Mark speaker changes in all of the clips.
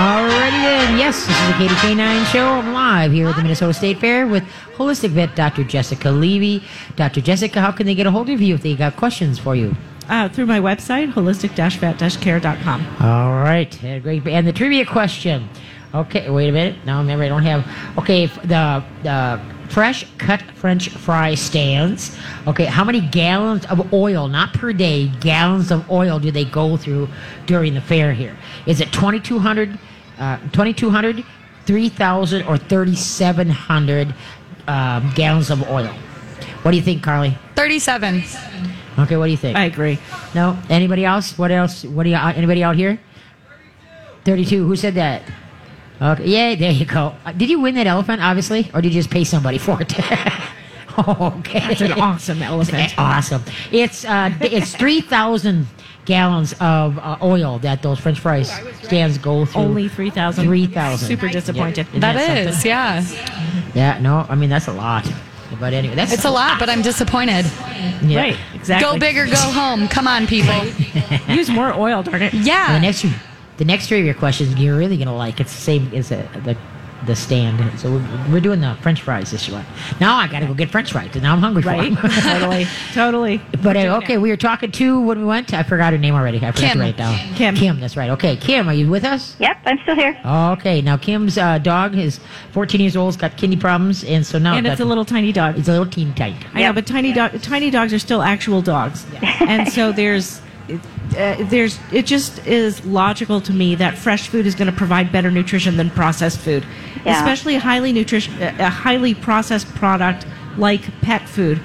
Speaker 1: Alrighty then, yes, this is the Katie K9 show. I'm live here at the Minnesota State Fair with holistic vet Dr. Jessica Levy. Dr. Jessica, how can they get a hold of you if they got questions for you?
Speaker 2: Uh, through my website, holistic-vet-care.com.
Speaker 1: All right, uh, great. And the trivia question. Okay, wait a minute. Now remember, I don't have. Okay, the the fresh cut French fry stands. Okay, how many gallons of oil, not per day, gallons of oil do they go through during the fair here? Is it 2,200, uh, 2,200, 3,000, or 3,700 um, gallons of oil? What do you think, Carly?
Speaker 3: 37.
Speaker 1: Okay, what do you think?
Speaker 2: I agree.
Speaker 1: No. Anybody else? What else? What do you? uh, Anybody out here? Thirty-two. Who said that? Okay. Yay! There you go. Uh, did you win that elephant? Obviously, or did you just pay somebody for it? okay.
Speaker 2: That's an awesome elephant.
Speaker 1: Awesome. It's uh, it's three thousand gallons of uh, oil that those French fries stands go through.
Speaker 2: Only 3,000.
Speaker 1: 3,000.
Speaker 2: Super disappointed.
Speaker 1: Isn't
Speaker 3: That
Speaker 1: something?
Speaker 3: yeah.
Speaker 1: Yeah. No. I mean that's a lot. But anyway, that's
Speaker 3: It's a lot, but I'm disappointed.
Speaker 1: Yeah.
Speaker 2: Right, exactly.
Speaker 3: Go big or go home. Come on, people.
Speaker 2: Use more oil, darn it.
Speaker 1: And the next, the next three of your questions, you're really gonna like. It's the same as the the, the stand. So we're, we're doing the French fries this year. Now I gotta go get French fries, and now I'm hungry
Speaker 2: Right?
Speaker 1: for them.
Speaker 2: totally. Totally.
Speaker 1: but uh, okay, we were talking to when we went. I forgot her name already. I forgot
Speaker 3: Kim.
Speaker 1: to write it down.
Speaker 2: Kim.
Speaker 1: Kim. That's right. Okay, Kim, are you with us?
Speaker 4: Yep, I'm still here.
Speaker 1: Okay. Now Kim's uh, dog is 14 years old. Has got kidney problems, and so now
Speaker 2: And it's
Speaker 1: that-
Speaker 2: a little tiny dog.
Speaker 1: It's a little teeny tiny.
Speaker 2: I know, but tiny dog, tiny dogs are still actual dogs, and so there's, uh, there's, it just is logical to me that fresh food is going to provide better nutrition than processed food,
Speaker 4: Yeah.
Speaker 2: especially a highly nutrition, a highly processed product like pet food.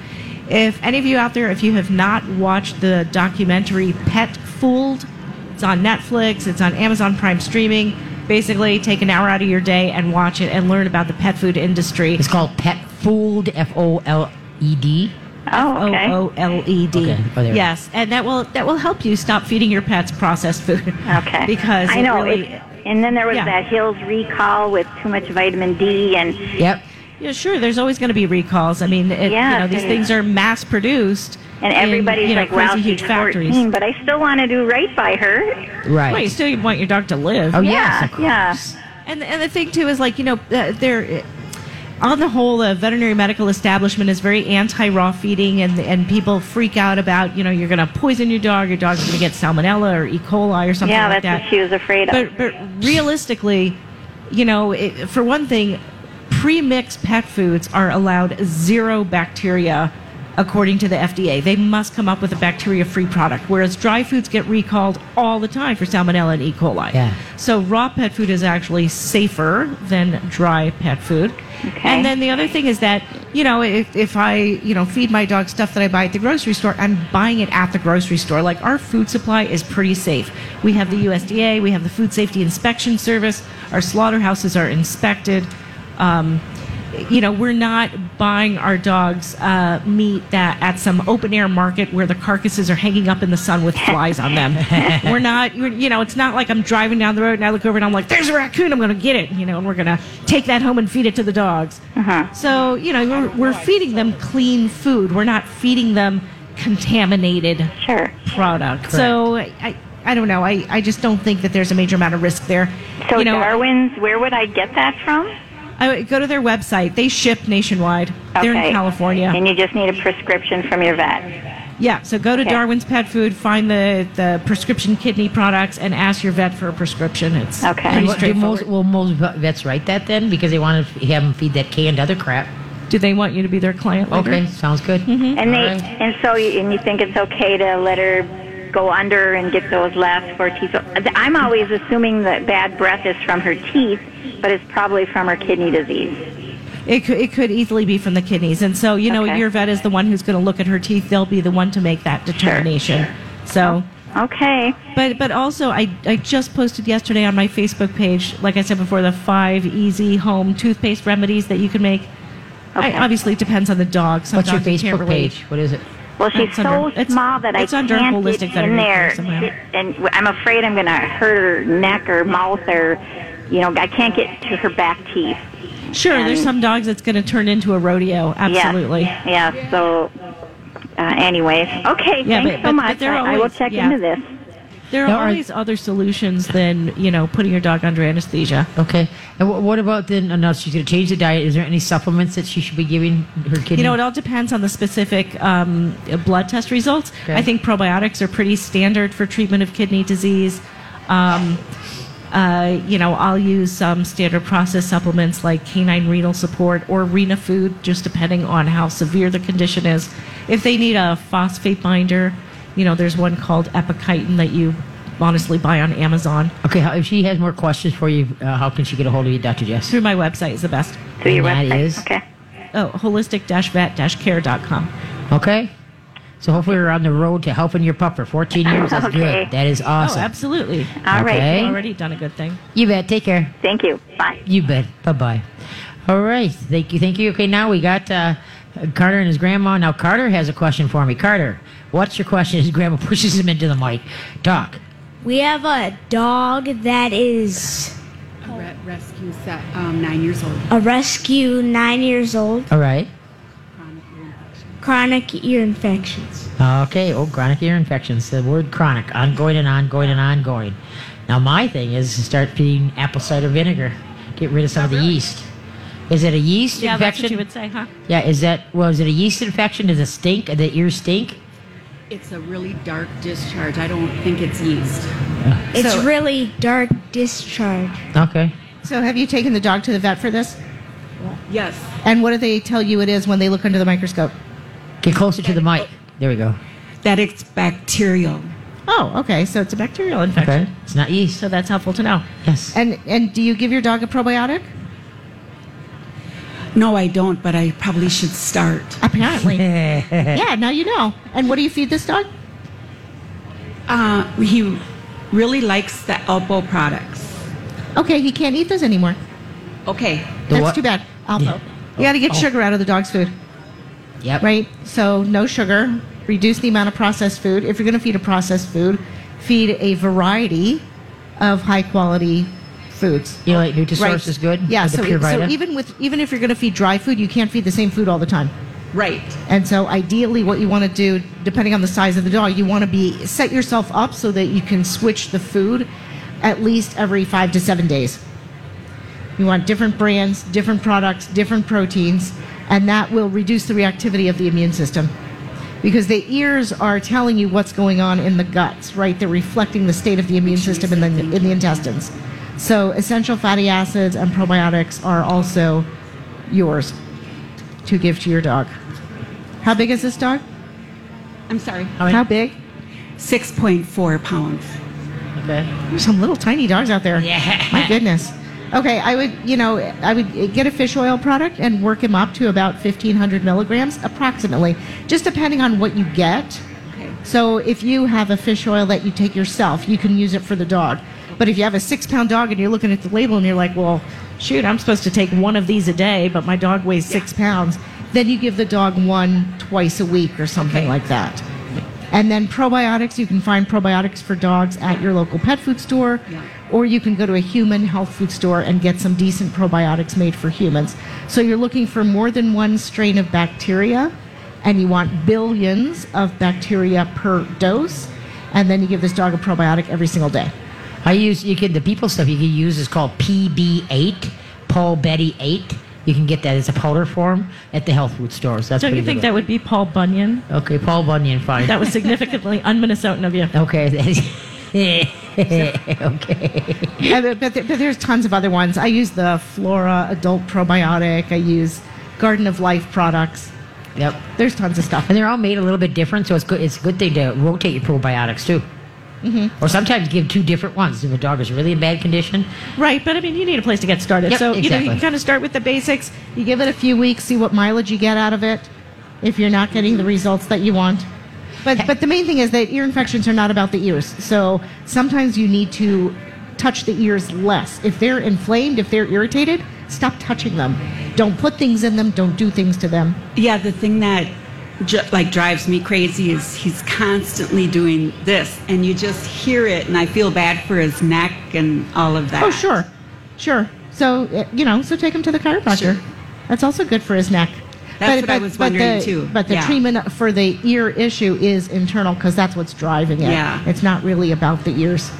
Speaker 2: If any of you out there, if you have not watched the documentary Pet Fooled, it's on Netflix, it's on Amazon Prime streaming. Basically, take an hour out of your day and watch it and learn about the pet food industry.
Speaker 1: It's called Pet Fooled. F O L E D.
Speaker 4: Oh, okay.
Speaker 2: O O L E D.
Speaker 1: Okay. Oh, there.
Speaker 2: Yes, and that will that will help you stop feeding your pets processed food.
Speaker 4: Okay.
Speaker 2: Because
Speaker 4: I know.
Speaker 2: really-
Speaker 4: it, and then there was
Speaker 2: Yeah.
Speaker 4: that Hills recall with too much vitamin D, and
Speaker 1: Yep.
Speaker 2: yeah, sure. There's always going to be recalls. I mean, it,
Speaker 4: Yeah,
Speaker 2: you know, these things are mass produced.
Speaker 4: and
Speaker 2: in,
Speaker 4: everybody's
Speaker 2: you know,
Speaker 4: like,
Speaker 2: crazy
Speaker 4: "Wow,
Speaker 2: huge
Speaker 4: she's
Speaker 2: factories.
Speaker 4: 14," but I still want to do right by her.
Speaker 1: Right.
Speaker 2: Well, you still want your dog to live.
Speaker 1: oh
Speaker 4: Yeah,
Speaker 1: yes. Of course.
Speaker 4: yeah.
Speaker 2: And and the thing too is like you know uh, they're on the whole the veterinary medical establishment is very anti raw feeding and and people freak out about you know you're going to poison your dog your dog's going to get salmonella or E. coli or something
Speaker 4: Yeah,
Speaker 2: like
Speaker 4: that's what she was afraid of.
Speaker 2: But but realistically, you know, it, for one thing, pre-mixed pet foods are allowed zero bacteria according to the FDA. They must come up with a bacteria-free product, whereas dry foods get recalled all the time for salmonella and E. coli.
Speaker 1: Yeah.
Speaker 2: So raw pet food is actually safer than dry pet food.
Speaker 4: Okay.
Speaker 2: And then the other thing is that, you know, if, if I, you know, feed my dog stuff that I buy at the grocery store, I'm buying it at the grocery store. Like our food supply is pretty safe. We have the USDA, we have the Food Safety Inspection Service, our slaughterhouses are inspected. Um, you know, we're not buying our dogs uh, meat that at some open air market where the carcasses are hanging up in the sun with flies on them. we're not, you know, it's not like I'm driving down the road and I look over and I'm like, "There's a raccoon, I'm going to get it," you know, and we're going to take that home and feed it to the dogs. So, you know, we're, we're feeding them clean food. We're not feeding them contaminated
Speaker 4: sure.
Speaker 2: product. So, I, I don't know. I, I just don't think that there's a major amount of risk there.
Speaker 4: So
Speaker 2: you know,
Speaker 4: Darwin's, where would I get that from?
Speaker 2: I would go to their website. They ship nationwide. They're in California.
Speaker 4: And you just need a prescription from your vet.
Speaker 2: Yeah, so go to
Speaker 4: Okay.
Speaker 2: Darwin's Pet Food, find the, the prescription kidney products, and ask your vet for a prescription. It's
Speaker 4: Okay.
Speaker 2: pretty
Speaker 1: What- do
Speaker 2: straightforward.
Speaker 1: most, will most vets write that then because they want to have them feed that canned other crap?
Speaker 2: Do they want you to be their client? later?
Speaker 1: Okay, sounds good.
Speaker 2: Mm-hmm.
Speaker 4: And they,
Speaker 1: All right.
Speaker 4: and so, you, and you think it's okay to let her go under and get those last four teeth? I'm always assuming that bad breath is from her teeth, but it's probably from her kidney disease.
Speaker 2: It could, it could easily be from the kidneys. And so, you know,
Speaker 4: Okay.
Speaker 2: your vet is the one who's going to look at her teeth. They'll be the one to make that determination. So, oh,
Speaker 4: Okay.
Speaker 2: but but also, I, I just posted yesterday on my Facebook page, like I said before, the five easy home toothpaste remedies that you can make.
Speaker 4: Okay.
Speaker 2: I, obviously, it depends on the dog. Some
Speaker 1: What's your
Speaker 2: dogs you can't
Speaker 1: Facebook page? What is it?
Speaker 4: Well, she's
Speaker 2: It's
Speaker 4: so
Speaker 2: under- it's-
Speaker 4: small that
Speaker 2: it's
Speaker 4: I can't get in there, and I'm afraid I'm going to hurt her neck or mouth or, you know, I can't get to her back teeth.
Speaker 2: Sure, there's some dogs that's going to turn into a rodeo. Absolutely.
Speaker 4: Yeah. yeah so, uh, anyways, okay.
Speaker 2: Yeah,
Speaker 4: thanks
Speaker 2: but-
Speaker 4: so
Speaker 2: but-
Speaker 4: much.
Speaker 2: but they're
Speaker 4: I, I will check
Speaker 2: yeah.
Speaker 4: into this.
Speaker 5: There are
Speaker 1: Now, are-
Speaker 5: always other solutions than you know putting your dog under anesthesia.
Speaker 1: Okay. And wh- what about then? uh, Now she's going to change the diet. Is there any supplements that she should be giving her kidney?
Speaker 5: You know, it all depends on the specific um, blood test results.
Speaker 1: Okay.
Speaker 5: I think probiotics are pretty standard for treatment of kidney disease. Um, uh, you know, I'll use some standard process supplements like canine renal support or Renafood, just depending on how severe the condition is. If they need a phosphate binder, you know, there's one called Epakitin that you honestly buy on Amazon.
Speaker 1: Okay. How, if she has more questions for you, uh, how can she get a hold of you, Dr. Jess?
Speaker 5: Through my website is the best.
Speaker 4: through your
Speaker 1: And that
Speaker 4: website.
Speaker 1: is-
Speaker 4: Okay.
Speaker 5: Oh, holistic-vet-care.com.
Speaker 1: Okay. So hopefully we're on the road to helping your pup for 14 years. That's
Speaker 4: Okay.
Speaker 1: good. That is
Speaker 5: Oh,
Speaker 1: awesome.
Speaker 5: absolutely.
Speaker 4: All right.
Speaker 1: Okay.
Speaker 5: You've already done a good thing.
Speaker 1: You bet. Take care.
Speaker 4: Thank you. Bye.
Speaker 1: You bet. Bye bye. All right. Thank you. Thank you. Okay. Now we got uh, Carter and his grandma. Now Carter has a question for me. Carter, what's your question? His grandma pushes him into the mic. Talk.
Speaker 6: We have a dog that is
Speaker 7: Re- rescue set, um, nine years old.
Speaker 6: a rescue, nine years old,
Speaker 1: All right.
Speaker 7: Chronic ear infection.
Speaker 6: chronic ear infections.
Speaker 1: Okay. Oh, chronic ear infections. The word chronic, ongoing and ongoing and ongoing. Now my thing is to start feeding apple cider vinegar. Get rid of some of the yeast. Is it a yeast
Speaker 5: Yeah, that's
Speaker 1: infection?
Speaker 5: what you would say, huh?
Speaker 1: Yeah, is that well? Is it a yeast infection? Does it stink? Does the ears stink?
Speaker 7: It's a really dark discharge. I don't think it's yeast.
Speaker 6: It's
Speaker 5: So-
Speaker 6: really dark discharge.
Speaker 1: Okay.
Speaker 5: So, have you taken the dog to the vet for this?
Speaker 7: Yes.
Speaker 5: And what do they tell you it is when they look under the microscope?
Speaker 1: Get closer to the mic. There we go.
Speaker 7: That it's bacterial.
Speaker 5: Oh, okay. So it's a bacterial infection.
Speaker 1: Okay. It's not yeast.
Speaker 5: So that's helpful to know.
Speaker 1: Yes.
Speaker 5: And and do you give your dog a probiotic?
Speaker 7: No, I don't, but I probably should start.
Speaker 5: Apparently. yeah. Now you know. And what do you feed this dog?
Speaker 7: Uh, he really likes the Alpo products.
Speaker 5: Okay, he can't eat those anymore.
Speaker 7: Okay.
Speaker 1: The
Speaker 5: That's
Speaker 1: what?
Speaker 5: too bad. Alpo.
Speaker 1: Yeah.
Speaker 5: You got to get
Speaker 1: Oh.
Speaker 5: sugar out of the dog's food,
Speaker 1: Yep.
Speaker 5: right? So no sugar. Reduce the amount of processed food. If you're going to feed a processed food, feed a variety of high quality foods.
Speaker 1: You know, like Nutrisource is good.
Speaker 5: Yeah.
Speaker 1: With the
Speaker 5: So,
Speaker 1: Pure
Speaker 5: so even with even if you're going to feed dry food, you can't feed the same food all the time.
Speaker 7: Right.
Speaker 5: And so ideally what you want to do depending on the size of the dog, you want to be set yourself up so that you can switch the food at least every 5 to 7 days. You want different brands, different products, different proteins, and that will reduce the reactivity of the immune system. Because the ears are telling you what's going on in the guts, right? They're reflecting the state of the immune system in the, in the intestines. So essential fatty acids and probiotics are also yours to give to your dog. How big is this dog?
Speaker 7: I'm sorry.
Speaker 1: How
Speaker 5: How big?
Speaker 7: 6.4 pounds.
Speaker 1: Okay.
Speaker 5: There's some little tiny dogs out there.
Speaker 1: Yeah.
Speaker 5: My goodness. Okay, I would, you know, I would get a fish oil product and work him up to about 1,500 milligrams, approximately, just depending on what you get. So if you have a fish oil that you take yourself, you can use it for the dog. But if you have a six pound dog and you're looking at the label and you're like, well, shoot, I'm supposed to take one of these a day, but my dog weighs six pounds, then you give the dog one twice a week or something
Speaker 7: Okay.
Speaker 5: like that. And then probiotics, you can find probiotics for dogs at your local pet food store,
Speaker 7: Yeah.
Speaker 5: or you can go to a human health food store and get some decent probiotics made for humans. So you're looking for more than one strain of bacteria, and you want billions of bacteria per dose, and then you give this dog a probiotic every single day.
Speaker 1: I use you can the people stuff you can use is called PB8, Paul Betty 8. You can get that as a powder form at the health food stores. That's
Speaker 5: Don't you think
Speaker 1: good.
Speaker 5: that would be Paul Bunyan?
Speaker 1: Okay, Paul Bunyan, fine.
Speaker 5: That was significantly un-Minnesotan of you.
Speaker 1: okay. okay.
Speaker 5: But, but, there- but there's tons of other ones. I use the Flora Adult Probiotic. I use Garden of Life products.
Speaker 1: Yep.
Speaker 5: There's tons of stuff.
Speaker 1: And they're all made a little bit different, so it's good. It's a good thing to rotate your probiotics too. Mm-hmm. Or sometimes give two different ones if a dog is really in bad condition.
Speaker 5: Right, but I mean, you need a place to get started.
Speaker 1: Yep,
Speaker 5: so, you know, you can kind of start with the basics. You give it a few weeks, see what mileage you get out of it if you're not getting the results that you want. But, but the main thing is that ear infections are not about the ears. So sometimes you need to touch the ears less. If they're inflamed, if they're irritated, stop touching them. Don't put things in them, don't do things to them.
Speaker 7: Yeah, the thing that like drives me crazy is he's constantly doing this, and you just hear it, and I feel bad for his neck and all of that.
Speaker 5: Oh, sure. Sure. So, uh, you know, so take him to the chiropractor.
Speaker 7: Sure.
Speaker 5: That's also good for his neck.
Speaker 7: That's what I was wondering
Speaker 2: the,
Speaker 7: too.
Speaker 2: But the
Speaker 7: Yeah.
Speaker 2: treatment for the ear issue is internal because that's what's driving it.
Speaker 7: Yeah.
Speaker 2: It's not really about the ears.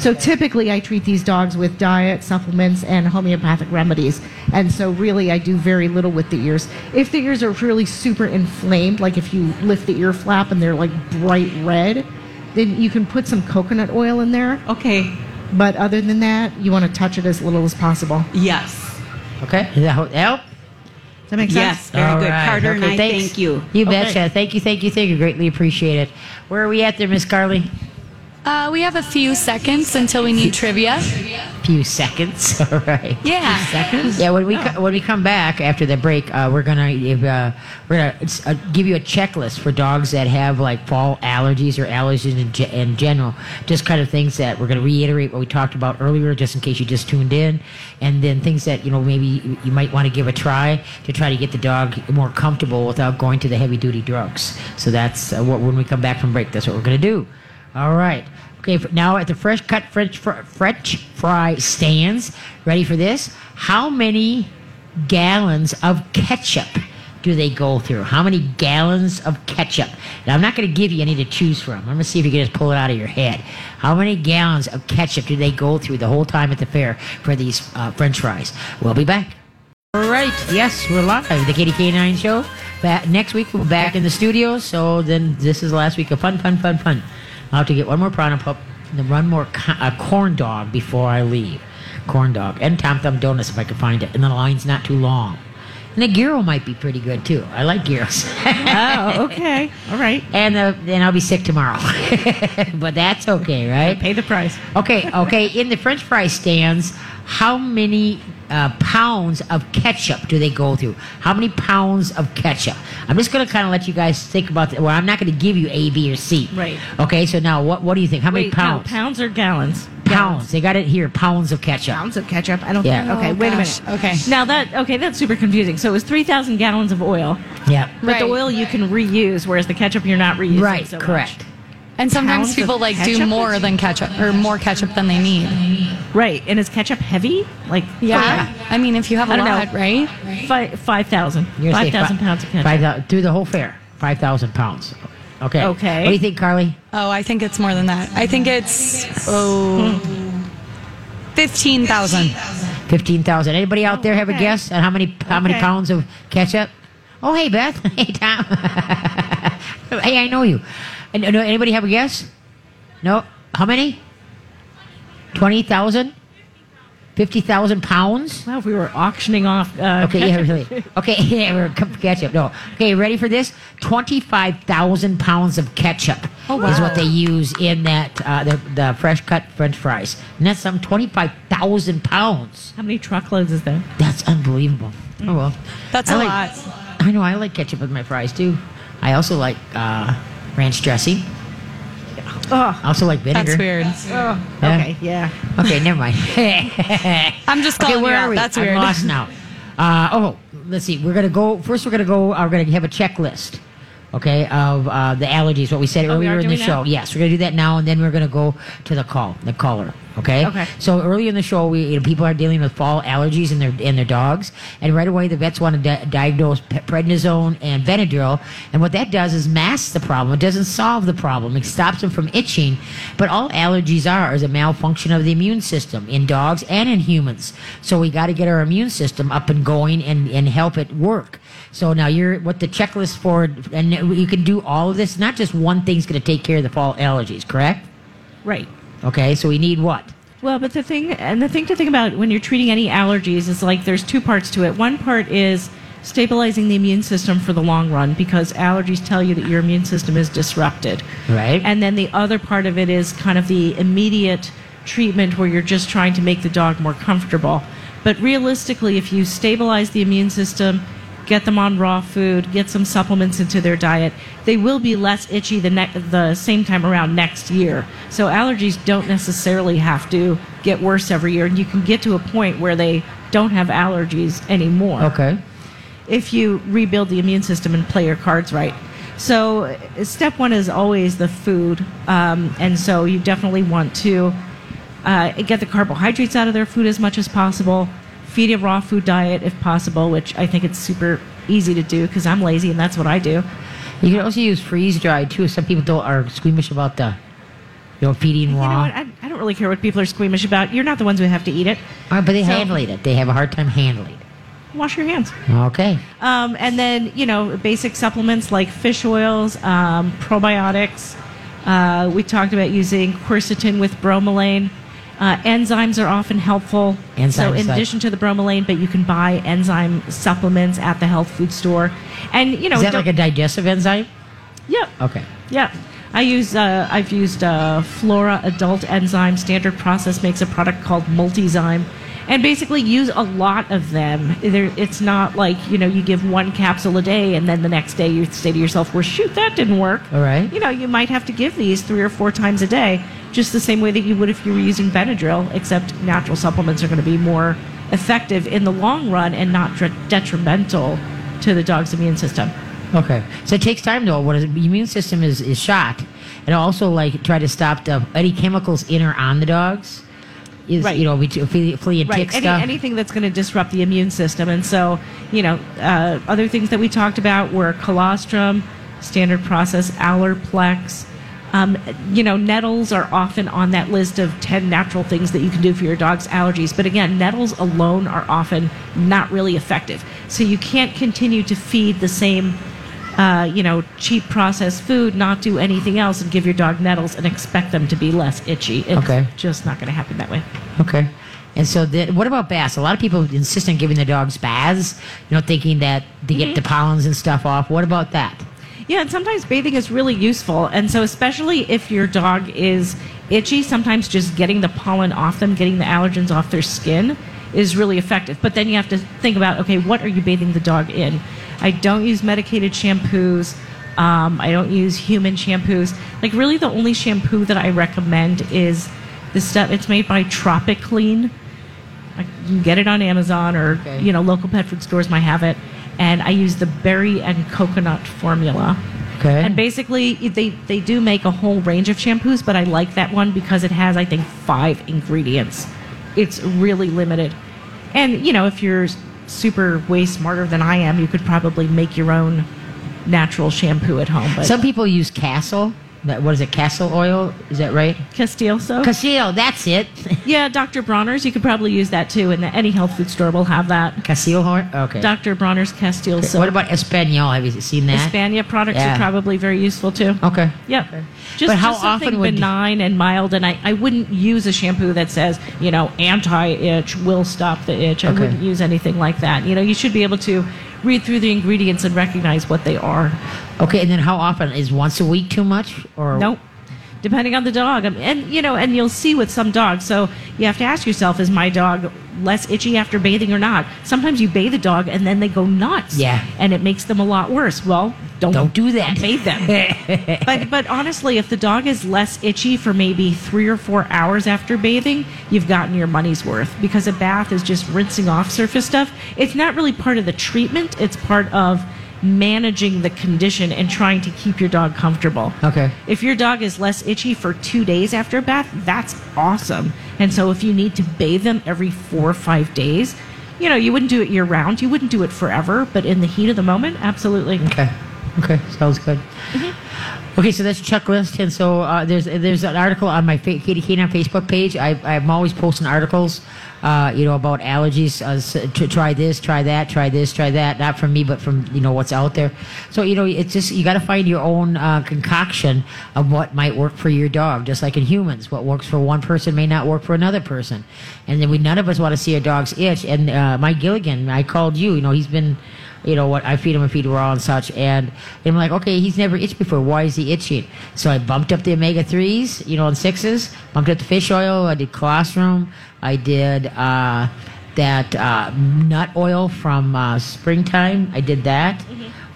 Speaker 2: So typically, I treat these dogs with diet, supplements, and homeopathic remedies. And so, really, I do very little with the ears. If the ears are really super inflamed, like if you lift the ear flap and they're like bright red, then you can put some coconut oil in there.
Speaker 7: Okay.
Speaker 2: But other than that, you want to touch it as little as possible.
Speaker 7: Yes.
Speaker 1: Okay. Does that help?
Speaker 2: Does that make sense?
Speaker 7: Yes. Very
Speaker 1: All
Speaker 7: good.
Speaker 1: right.
Speaker 7: Carter and
Speaker 1: Okay,
Speaker 7: I
Speaker 1: thanks.
Speaker 7: thank you.
Speaker 1: You
Speaker 2: Okay.
Speaker 1: betcha. Thank you, thank you, thank you. Greatly appreciate it. Where are we at there, Miss Carly?
Speaker 3: Uh, we have a few seconds until we need trivia.
Speaker 1: Few seconds. All right.
Speaker 3: Yeah.
Speaker 2: Seconds?
Speaker 1: Yeah, when we co- when we come back after the break, uh, we're gonna give, uh, we're gonna it's, uh, give you a checklist for dogs that have like fall allergies or allergies in, ge- in general. Just kind of things that we're gonna reiterate what we talked about earlier, just in case you just tuned in, and then things that you know maybe you- you might want to give a try to try to get the dog more comfortable without going to the heavy duty drugs. So that's uh, what when we come back from break, that's what we're gonna do. All right. Okay, now at the fresh cut French fr- French fry stands, ready for this? How many gallons of ketchup do they go through? How many gallons of ketchup? Now, I'm not going to give you any to choose from. I'm going to see if you can just pull it out of your head. How many gallons of ketchup do they go through the whole time at the fair for these uh, French fries? We'll be back. All right. Yes, we're live. The Katie K9 show. Back, next week, we're back in the studio. So then this is the last week of fun, fun, fun, fun. I'll have to get one more prawn pup and more co- uh, corn dog before I leave. Corn dog. And Tom Thumb Donuts if I can find it. And the line's not too long. And the gyro might be pretty good too. I like gyros.
Speaker 2: Oh, okay. All right.
Speaker 1: and uh, then I'll be sick tomorrow. but that's okay, right?
Speaker 2: Pay the price.
Speaker 1: Okay, okay. In the French fry stands, how many uh, pounds of ketchup do they go through? How many pounds of ketchup? I'm just going to kind of let you guys think about that. Well, I'm not going to give you A, B, or C.
Speaker 2: Right.
Speaker 1: Okay, so now what, what do you think? How many
Speaker 2: Wait, no,
Speaker 1: pounds?
Speaker 2: pounds or gallons?
Speaker 1: Pounds. They got it here. Pounds of ketchup.
Speaker 2: Pounds of ketchup. I don't.
Speaker 1: Yeah.
Speaker 2: Okay.
Speaker 3: Oh,
Speaker 2: wait
Speaker 3: gosh.
Speaker 2: a minute.
Speaker 3: Okay.
Speaker 2: Now that okay, that's super confusing. So it was three thousand gallons of oil,
Speaker 1: Yeah.
Speaker 2: but
Speaker 3: Right.
Speaker 2: the oil you can reuse, whereas the ketchup you're not reusing.
Speaker 1: Right,
Speaker 2: so much.
Speaker 1: correct.
Speaker 3: And sometimes
Speaker 2: Pounds
Speaker 3: people like do more than ketchup or more ketchup than they need.
Speaker 2: Right. And is ketchup heavy? Like
Speaker 3: Yeah. I mean, if you have a
Speaker 2: I don't know.
Speaker 3: lot, right?
Speaker 2: five five thousand.
Speaker 1: You're gonna say
Speaker 2: Five thousand pounds of ketchup.
Speaker 1: Five thou- through the whole fair. 5,000 pounds. Okay.
Speaker 2: Okay.
Speaker 1: What do you think, Carly?
Speaker 3: Oh, I think it's more than that. I think it's oh, oh, fifteen thousand.
Speaker 1: 15,000. Anybody out there have a guess on how many how many
Speaker 2: Okay.
Speaker 1: pounds of ketchup? Oh, hey Beth. Hey Tom. hey, I know you. And, anybody have a guess? No. How many? 20,000? 50,000 pounds?
Speaker 2: Wow, if we were auctioning off. Uh,
Speaker 1: Okay, yeah,
Speaker 2: ketchup.
Speaker 1: really. Okay, yeah, we're com- ketchup. No. Okay, ready for this? 25,000 pounds of ketchup is what they use in that, uh, the, the fresh cut french fries. And that's some 25,000 pounds.
Speaker 2: How many truckloads is that?
Speaker 1: That's unbelievable. Oh well.
Speaker 3: That's
Speaker 1: I
Speaker 3: a
Speaker 1: like-
Speaker 3: lot.
Speaker 1: I know I like ketchup with my fries too. I also like uh, ranch dressing.
Speaker 2: Oh,
Speaker 1: I also like vinegar.
Speaker 3: That's weird.
Speaker 2: oh
Speaker 1: Yeah.
Speaker 2: okay, yeah.
Speaker 1: Okay, never mind.
Speaker 3: I'm just
Speaker 1: okay,
Speaker 3: calling
Speaker 1: where
Speaker 3: you
Speaker 1: are
Speaker 3: out.
Speaker 1: we?
Speaker 3: That's
Speaker 1: I'm
Speaker 3: weird.
Speaker 1: lost now. Uh, oh, let's see. We're gonna go first. We're gonna go. Uh, we're gonna have a checklist. Okay, of uh, the allergies. What we said
Speaker 2: Oh,
Speaker 1: earlier
Speaker 2: are
Speaker 1: in the show.
Speaker 2: that?
Speaker 1: Yes, we're gonna do that now, and then we're gonna go to the call, the caller. Okay.
Speaker 2: Okay.
Speaker 1: So early in the show, we you know, people are dealing with fall allergies in their in their dogs, and right away the vets want to di- diagnose pe- prednisone and Benadryl, and what that does is masks the problem. It doesn't solve the problem. It stops them from itching, but all allergies are is a malfunction of the immune system in dogs and in humans. So we got to get our immune system up and going and and help it work. So now you're what the checklist for, and you can do all of this. Not just one thing's going to take care of the fall allergies, correct?
Speaker 2: Right.
Speaker 1: Okay, so we need what?
Speaker 2: Well, but the thing and the thing to think about when you're treating any allergies is like there's two parts to it. One part is stabilizing the immune system for the long run because allergies tell you that your immune system is disrupted.
Speaker 1: Right.
Speaker 2: And then the other part of it is kind of the immediate treatment where you're just trying to make the dog more comfortable. But realistically, if you stabilize the immune system, get them on raw food, get some supplements into their diet, they will be less itchy the, ne- the same time around next year. So allergies don't necessarily have to get worse every year. And you can get to a point where they don't have allergies anymore
Speaker 1: Okay.
Speaker 2: if you rebuild the immune system and play your cards right. So, step one is always the food. Um, and so, you definitely want to uh, get the carbohydrates out of their food as much as possible, feed a raw food diet if possible, which I think it's super easy to do because I'm lazy and that's what I do.
Speaker 1: You can also use freeze dried too. Some people don't are squeamish about the, you know, feeding raw.
Speaker 2: You know what? I, I don't really care what people are squeamish about. You're not the ones who have to eat it.
Speaker 1: Uh, but they
Speaker 2: So-
Speaker 1: handle it. They have a hard time handling it.
Speaker 2: Wash your hands.
Speaker 1: Okay.
Speaker 2: Um, and then, you know, basic supplements like fish oils, um, probiotics. Uh, we talked about using quercetin with bromelain. Uh, enzymes are often helpful. so, in
Speaker 1: like-
Speaker 2: addition to the bromelain, but you can buy enzyme supplements at the health food store. And, you know,
Speaker 1: Is that like a digestive enzyme?
Speaker 2: yeah.
Speaker 1: Okay.
Speaker 2: Yeah. I use uh, I've used uh, Flora Adult Enzyme. Standard Process makes a product called Multizyme, and basically use a lot of them. There, it's not like you know you give one capsule a day and then the next day you say to yourself, "Well, shoot, that didn't work."
Speaker 1: All right.
Speaker 2: You know, you might have to give these three or four times a day, just the same way that you would if you were using Benadryl. Except natural supplements are going to be more effective in the long run and not detrimental to the dog's immune system.
Speaker 1: Okay. So it takes time though. When the immune system is, is shot, and also like try to stop the any chemicals in or on the dogs. Is
Speaker 2: Right.
Speaker 1: you know we flea, flea and
Speaker 2: right
Speaker 1: tick
Speaker 2: any,
Speaker 1: stuff.
Speaker 2: anything that's going to disrupt the immune system and so you know uh, other things that we talked about were colostrum standard process allerplex um, you know nettles are often on that list of 10 natural things that you can do for your dog's allergies but again nettles alone are often not really effective so you can't continue to feed the same uh, you know, cheap processed food, not do anything else, and give your dog nettles and expect them to be less itchy. It's
Speaker 1: Okay.
Speaker 2: just not going to happen that way.
Speaker 1: Okay. And so, what about baths? A lot of people insist on giving their dogs baths, you know, thinking that they get the pollens and stuff off. What about that?
Speaker 2: Yeah, and sometimes bathing is really useful. And so, especially if your dog is itchy, sometimes just getting the pollen off them, getting the allergens off their skin is really effective. But then you have to think about okay, what are you bathing the dog in? I don't use medicated shampoos. Um, I don't use human shampoos. Like, really, the only shampoo that I recommend is the stuff, it's made by TropiClean. You can get it on Amazon or
Speaker 1: Okay.
Speaker 2: you know local pet food stores might have it. And I use the berry and coconut formula.
Speaker 1: Okay.
Speaker 2: And basically, they they do make a whole range of shampoos, but I like that one because it has I think five ingredients. It's really limited. And you know, if you're super way smarter than I am, you could probably make your own natural shampoo at home. But
Speaker 1: Some people use Castle. That what is it? Castle oil? Is that right?
Speaker 2: Castile soap.
Speaker 1: Castillo. That's it.
Speaker 2: yeah, Dr. Bronner's. You could probably use that too, and any health food store will have that.
Speaker 1: Castillo horn. Okay.
Speaker 2: Dr. Bronner's Castile soap.
Speaker 1: What about Espanol? Have you seen that?
Speaker 2: Hispania products
Speaker 1: Yeah.
Speaker 2: are probably very useful too.
Speaker 1: Okay.
Speaker 2: Yep. Just,
Speaker 1: But how
Speaker 2: just something
Speaker 1: often would-
Speaker 2: benign and mild, and I, I wouldn't use a shampoo that says, you know, anti-itch will stop the itch. I
Speaker 1: Okay.
Speaker 2: wouldn't use anything like that. You know, you should be able to read through the ingredients and recognize what they are.
Speaker 1: Okay. And then how often is once a week too much? Or
Speaker 2: Nope. Depending on the dog, and you know, and you'll see with some dogs. So you have to ask yourself: Is my dog less itchy after bathing or not? Sometimes you bathe a dog and then they go nuts.
Speaker 1: Yeah.
Speaker 2: and it makes them a lot worse. Well, don't
Speaker 1: Don't do that.
Speaker 2: don't bathe them. but but honestly, if the dog is less itchy for maybe three or four hours after bathing, you've gotten your money's worth because a bath is just rinsing off surface stuff. It's not really part of the treatment. It's part of managing the condition and trying to keep your dog comfortable.
Speaker 1: Okay.
Speaker 2: If your dog is less itchy for two days after a bath, that's awesome. And so if you need to bathe them every four or five days, you know, you wouldn't do it year round. You wouldn't do it forever, but in the heat of the moment, absolutely.
Speaker 1: Okay. Okay. Sounds good.
Speaker 2: Mm-hmm.
Speaker 1: Okay, so that's checklist, and so uh, there's there's an article on my fa- Katie Canine Facebook page. I, I'm always posting articles, uh, you know, about allergies. Uh, to try this, try that, try this, try that. Not from me, but from you know what's out there. So you know, it's just you got to find your own uh, concoction of what might work for your dog. Just like in humans, what works for one person may not work for another person. And then we none of us want to see our dogs itch. And uh, Mike Gilligan, I called you. You know, he's been you know what I feed him a feed raw and such, and I'm like, okay, he's never itched before. Why is he itching? So I bumped up the omega threes, you know, and sixes. Bumped up the fish oil. I did colostrum. I did uh, that uh, nut oil from uh, springtime. I did that.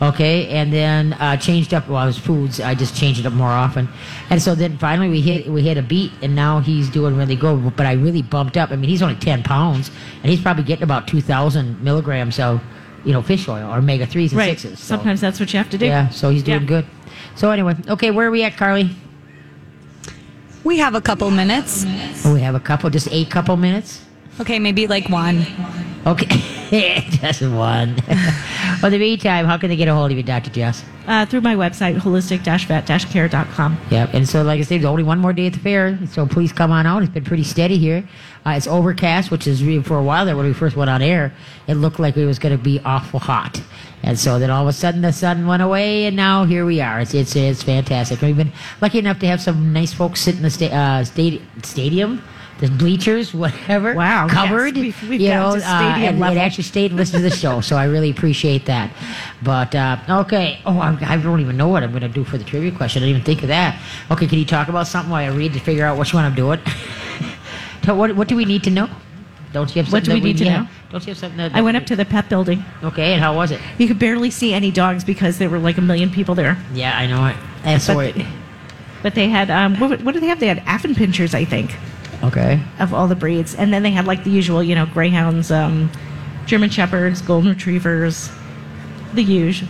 Speaker 1: Okay, and then uh, changed up. Well, it was foods. I just changed it up more often, and so then finally we hit we hit a beat, and now he's doing really good. But I really bumped up. I mean, he's only ten pounds, and he's probably getting about two thousand milligrams of you know fish oil or omega threes and
Speaker 2: Right.
Speaker 1: sixes. so-
Speaker 2: Sometimes that's what you have to do.
Speaker 1: yeah, so he's doing
Speaker 2: Yeah.
Speaker 1: good. So anyway, okay, where are we at, Carly?
Speaker 3: We have a couple minutes.
Speaker 1: Oh, we have a couple, just a couple minutes.
Speaker 3: Okay, maybe like one.
Speaker 1: Okay. Just one. well, in the meantime, how can they get a hold of you, Dr. Jess?
Speaker 2: Uh, through my website, holistic-vet-care.com.
Speaker 1: Yep. And so, like I said, there's only one more day at the fair, so please come on out. It's been pretty steady here. Uh, it's overcast, which is really for a while there when we first went on air. It looked like it was going to be awful hot, and so then all of a sudden the sun went away, and now here we are. It's it's it's fantastic. We've been lucky enough to have some nice folks sit in the sta- uh, stadi- stadium. The bleachers, whatever,
Speaker 2: Wow, yes.
Speaker 1: covered.
Speaker 2: We've- we've
Speaker 1: you know,
Speaker 2: to
Speaker 1: uh,
Speaker 2: stadium
Speaker 1: and, and actually stayed and listened to the show. So I really appreciate that. But uh, okay, oh, I, I don't even know what I'm going to do for the trivia question. I didn't even think of that. Okay, can you talk about something while I read to figure out which one I'm doing? What What do we need to know? Don't you have
Speaker 2: What
Speaker 1: something
Speaker 2: do we
Speaker 1: that
Speaker 2: need to
Speaker 1: yeah.
Speaker 2: know?
Speaker 1: Don't you have something that?
Speaker 2: I went up to the pet building.
Speaker 1: Okay, and how was it?
Speaker 2: You could barely see any dogs because there were like a million people there.
Speaker 1: Yeah, I know it. That's
Speaker 2: But-
Speaker 1: what.
Speaker 2: But they had, um, what, what did they have? They had Affenpinschers, I think,
Speaker 1: Okay.
Speaker 2: of all the breeds. And then they had like the usual, you know, Greyhounds, um, German Shepherds, Golden Retrievers, the usual.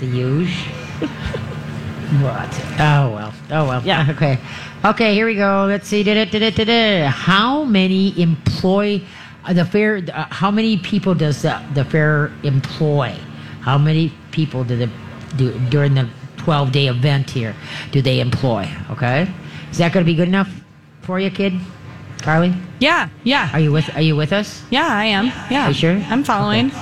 Speaker 1: The huge. what? Oh well. Oh well.
Speaker 2: Yeah.
Speaker 1: Okay. Okay. Here we go. Let's see. Did it? Did it? Did it? How many employ uh, the fair? Uh, how many people does the the fair employ? How many people do the do during the twelve day event here? Do they employ? Okay. Is that going to be good enough for you, kid? Carly,
Speaker 3: Yeah, yeah,
Speaker 1: are you with? Are you with us?
Speaker 3: yeah. I am. Yeah,
Speaker 1: Are you sure?
Speaker 3: I'm following.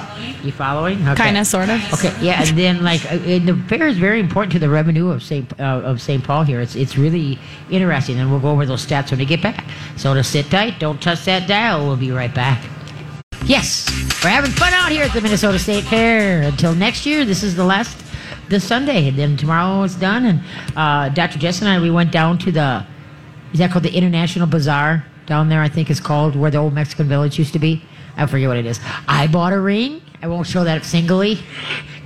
Speaker 1: You following? Okay.
Speaker 3: Kind of, sort of.
Speaker 1: Okay, yeah, and then like uh, the fair is very important to the revenue of St. Uh, of St. Paul here. It's it's really interesting, and we'll go over those stats when we get back. So to sit tight, don't touch that dial. We'll be right back. Yes, we're having fun out here at the Minnesota State Fair. Until next year, this is the last this Sunday, and then tomorrow it's done. And uh, Dr. Jess and I we went down to the is that called the International Bazaar down there? I think it's called where the old Mexican village used to be. I forget what it is. I bought a ring. I won't show that singly.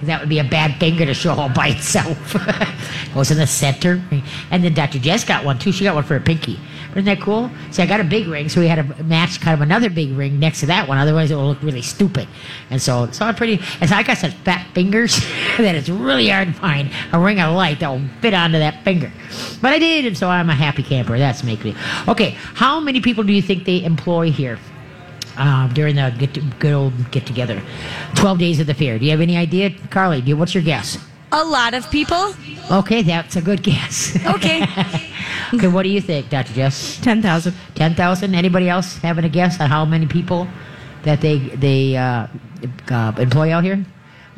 Speaker 1: That would be a bad finger to show all by itself. it was in the center. And then Dr. Jess got one too. She got one for her pinky. Isn't that cool? See, I got a big ring, so we had to match kind of another big ring next to that one. Otherwise, it will look really stupid. And so, so I'm pretty. And so I got such fat fingers that it's really hard to find a ring of light that will fit onto that finger. But I did, and so I'm a happy camper. That's make me okay. How many people do you think they employ here? Um, during the get to, good old get together. 12 days of the fair. Do you have any idea, Carly? Do you, what's your guess?
Speaker 3: A lot of people.
Speaker 1: Okay, that's a good guess.
Speaker 3: Okay.
Speaker 1: okay, what do you think, Dr. Jess?
Speaker 2: 10,000.
Speaker 1: 10,000? Anybody else having a guess on how many people that they they uh, uh, employ out here?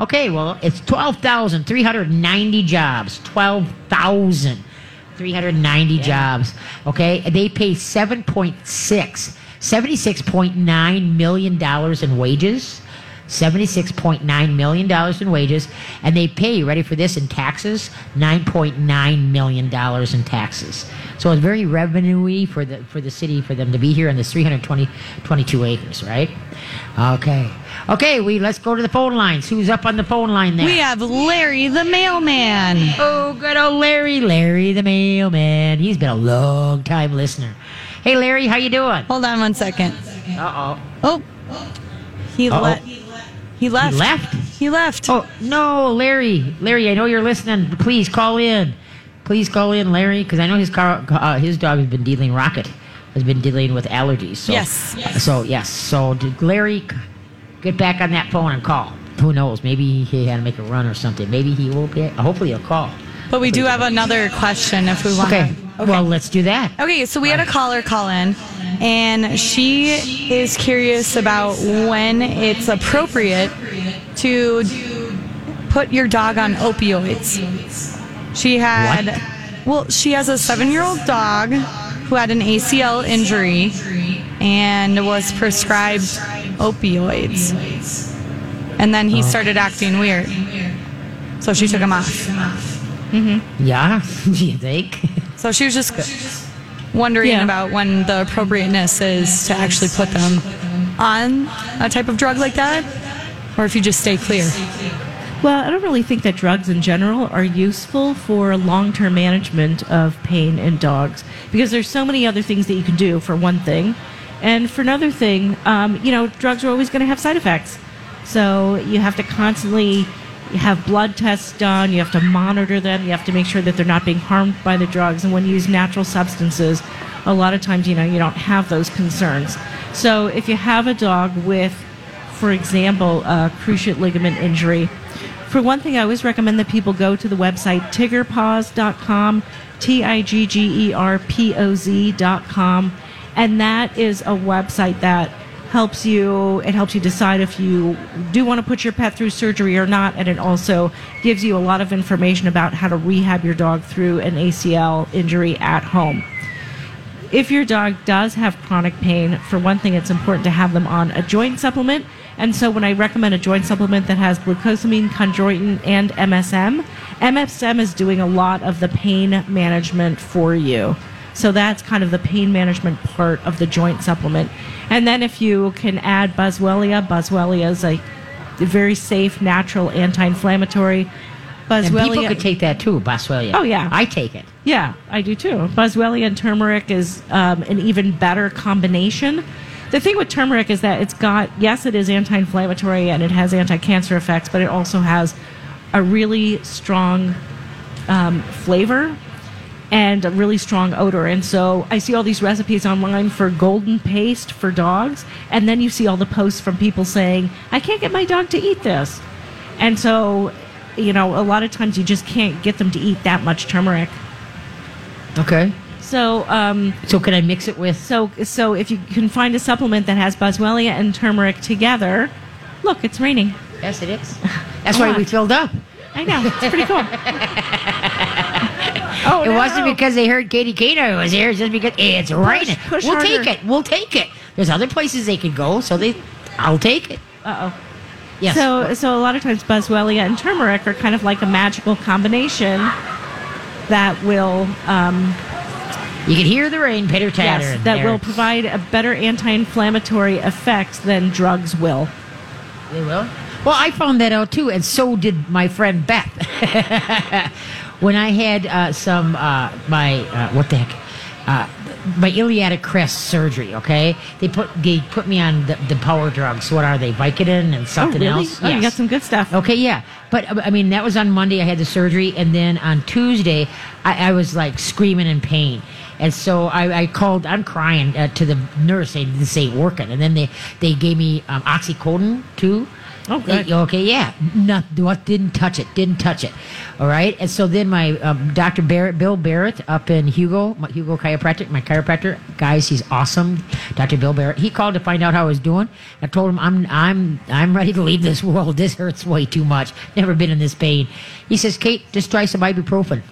Speaker 1: Okay, well, it's 12,390 jobs. 12,390 jobs. Okay, they pay 7.6, 76.9 million dollars in wages. $76.9 million in wages, and they pay, ready for this, in taxes, $9.9 million in taxes. So it's very revenue for the, for the city for them to be here on this 320, 22 acres, right? Okay. Okay, we let's go to the phone lines. Who's up on the phone line there?
Speaker 3: We have Larry the mailman.
Speaker 1: Oh, good old Larry, Larry the mailman. He's been a long time listener. Hey, Larry, how you doing?
Speaker 3: Hold on one second.
Speaker 1: Uh-oh.
Speaker 3: Oh, he
Speaker 1: Uh-oh.
Speaker 3: let. He left.
Speaker 1: He left?
Speaker 3: He left.
Speaker 1: Oh no, Larry, Larry, I know you're listening. Please call in. Please call in, Larry, because I know his car, uh, his dog has been dealing Rocket, has been dealing with allergies. So,
Speaker 3: Yes.
Speaker 1: So yes. So did Larry get back on that phone and call? Who knows? Maybe he had to make a run or something. Maybe he will be. Hopefully he'll call.
Speaker 3: But we do have another question if we want.
Speaker 1: Okay. Well, let's do that.
Speaker 3: Okay, so we had a caller call in, and she is curious about when it's appropriate to put your dog on opioids. She had, well, she has a seven year old dog who had an ACL injury and was prescribed opioids. And then he oh. started acting weird. So she took him off.
Speaker 1: Yeah. do you think?
Speaker 3: So she was just wondering
Speaker 2: Yeah.
Speaker 3: about when the appropriateness is to actually put them on a type of drug like that, or if you just stay clear.
Speaker 2: Well, I don't really think that drugs in general are useful for long term management of pain in dogs because there's so many other things that you can do, for one thing. And for another thing, um, you know, drugs are always going to have side effects. So you have to constantly have blood tests done, you have to monitor them, you have to make sure that they're not being harmed by the drugs. And when you use natural substances, a lot of times, you know, you don't have those concerns. So if you have a dog with for example, a cruciate ligament injury. For one thing, I always recommend that people go to the website tiggerpoz.com, T I G G E R P O Z.com, and that is a website that helps you it helps you decide if you do want to put your pet through surgery or not and it also gives you a lot of information about how to rehab your dog through an ACL injury at home if your dog does have chronic pain, for one thing, it's important to have them on a joint supplement. And so, when I recommend a joint supplement that has glucosamine, chondroitin, and MSM, MSM is doing a lot of the pain management for you. So that's kind of the pain management part of the joint supplement. And then if you can add Boswellia, Boswellia is a very safe, natural anti-inflammatory.
Speaker 1: And people could take that too, Boswellia.
Speaker 2: Oh, yeah.
Speaker 1: I take it.
Speaker 2: yeah, I do too. Boswellia and turmeric is um, an even better combination. The thing with turmeric is that it's got, yes, it is anti inflammatory and it has anti cancer effects, but it also has a really strong um, flavor and a really strong odor. And so I see all these recipes online for golden paste for dogs, and then you see all the posts from people saying, I can't get my dog to eat this. And so, you know, a lot of times you just can't get them to eat that much turmeric.
Speaker 1: Okay.
Speaker 2: So, um,
Speaker 1: So can I mix it with?
Speaker 2: so, so if you can find a supplement that has boswellia and turmeric together, look, it's raining.
Speaker 1: Yes, it is. That's why we filled up.
Speaker 2: I know it's pretty cool. oh,
Speaker 1: It wasn't because they heard Katie K9 was here. It's just because it's raining.
Speaker 2: push
Speaker 1: we'll
Speaker 2: harder.
Speaker 1: take it. We'll take it. There's other places they could go, so they. I'll take it.
Speaker 2: Uh oh.
Speaker 1: Yes.
Speaker 2: So, so a lot of times boswellia and turmeric are kind of like a magical combination that will, um,
Speaker 1: you can hear the rain pitter tatter.
Speaker 2: yes, that
Speaker 1: there.
Speaker 2: will provide a better anti-inflammatory effect than drugs will.
Speaker 1: They will. Well, I found that out too, and so did my friend Beth. when I had uh, some uh, my uh, what the heck, uh, my iliac crest surgery. Okay, they put they put me on the, the power drugs. What are they? Vicodin and something
Speaker 2: oh, really?
Speaker 1: else.
Speaker 2: Oh, you got some good stuff.
Speaker 1: Okay, yeah, but uh, I mean that was on Monday. I had the surgery, and then on Tuesday, I, I was like screaming in pain, and so I, I called. I'm crying uh, to the nurse saying this ain't working, and then they they gave me um, oxycodone too. They- okay, yeah, not what didn't touch it, didn't touch it. All right, and so then my um, Dr. Barrett, Bill Barrett, up in Hugo, my Hugo chiropractic, my chiropractor, guys, he's awesome. Dr. Bill Barrett, he called to find out how I was doing. I told him I'm I'm I'm ready to leave this world. This hurts way too much. Never been in this pain. He says, Kate, just try some ibuprofen.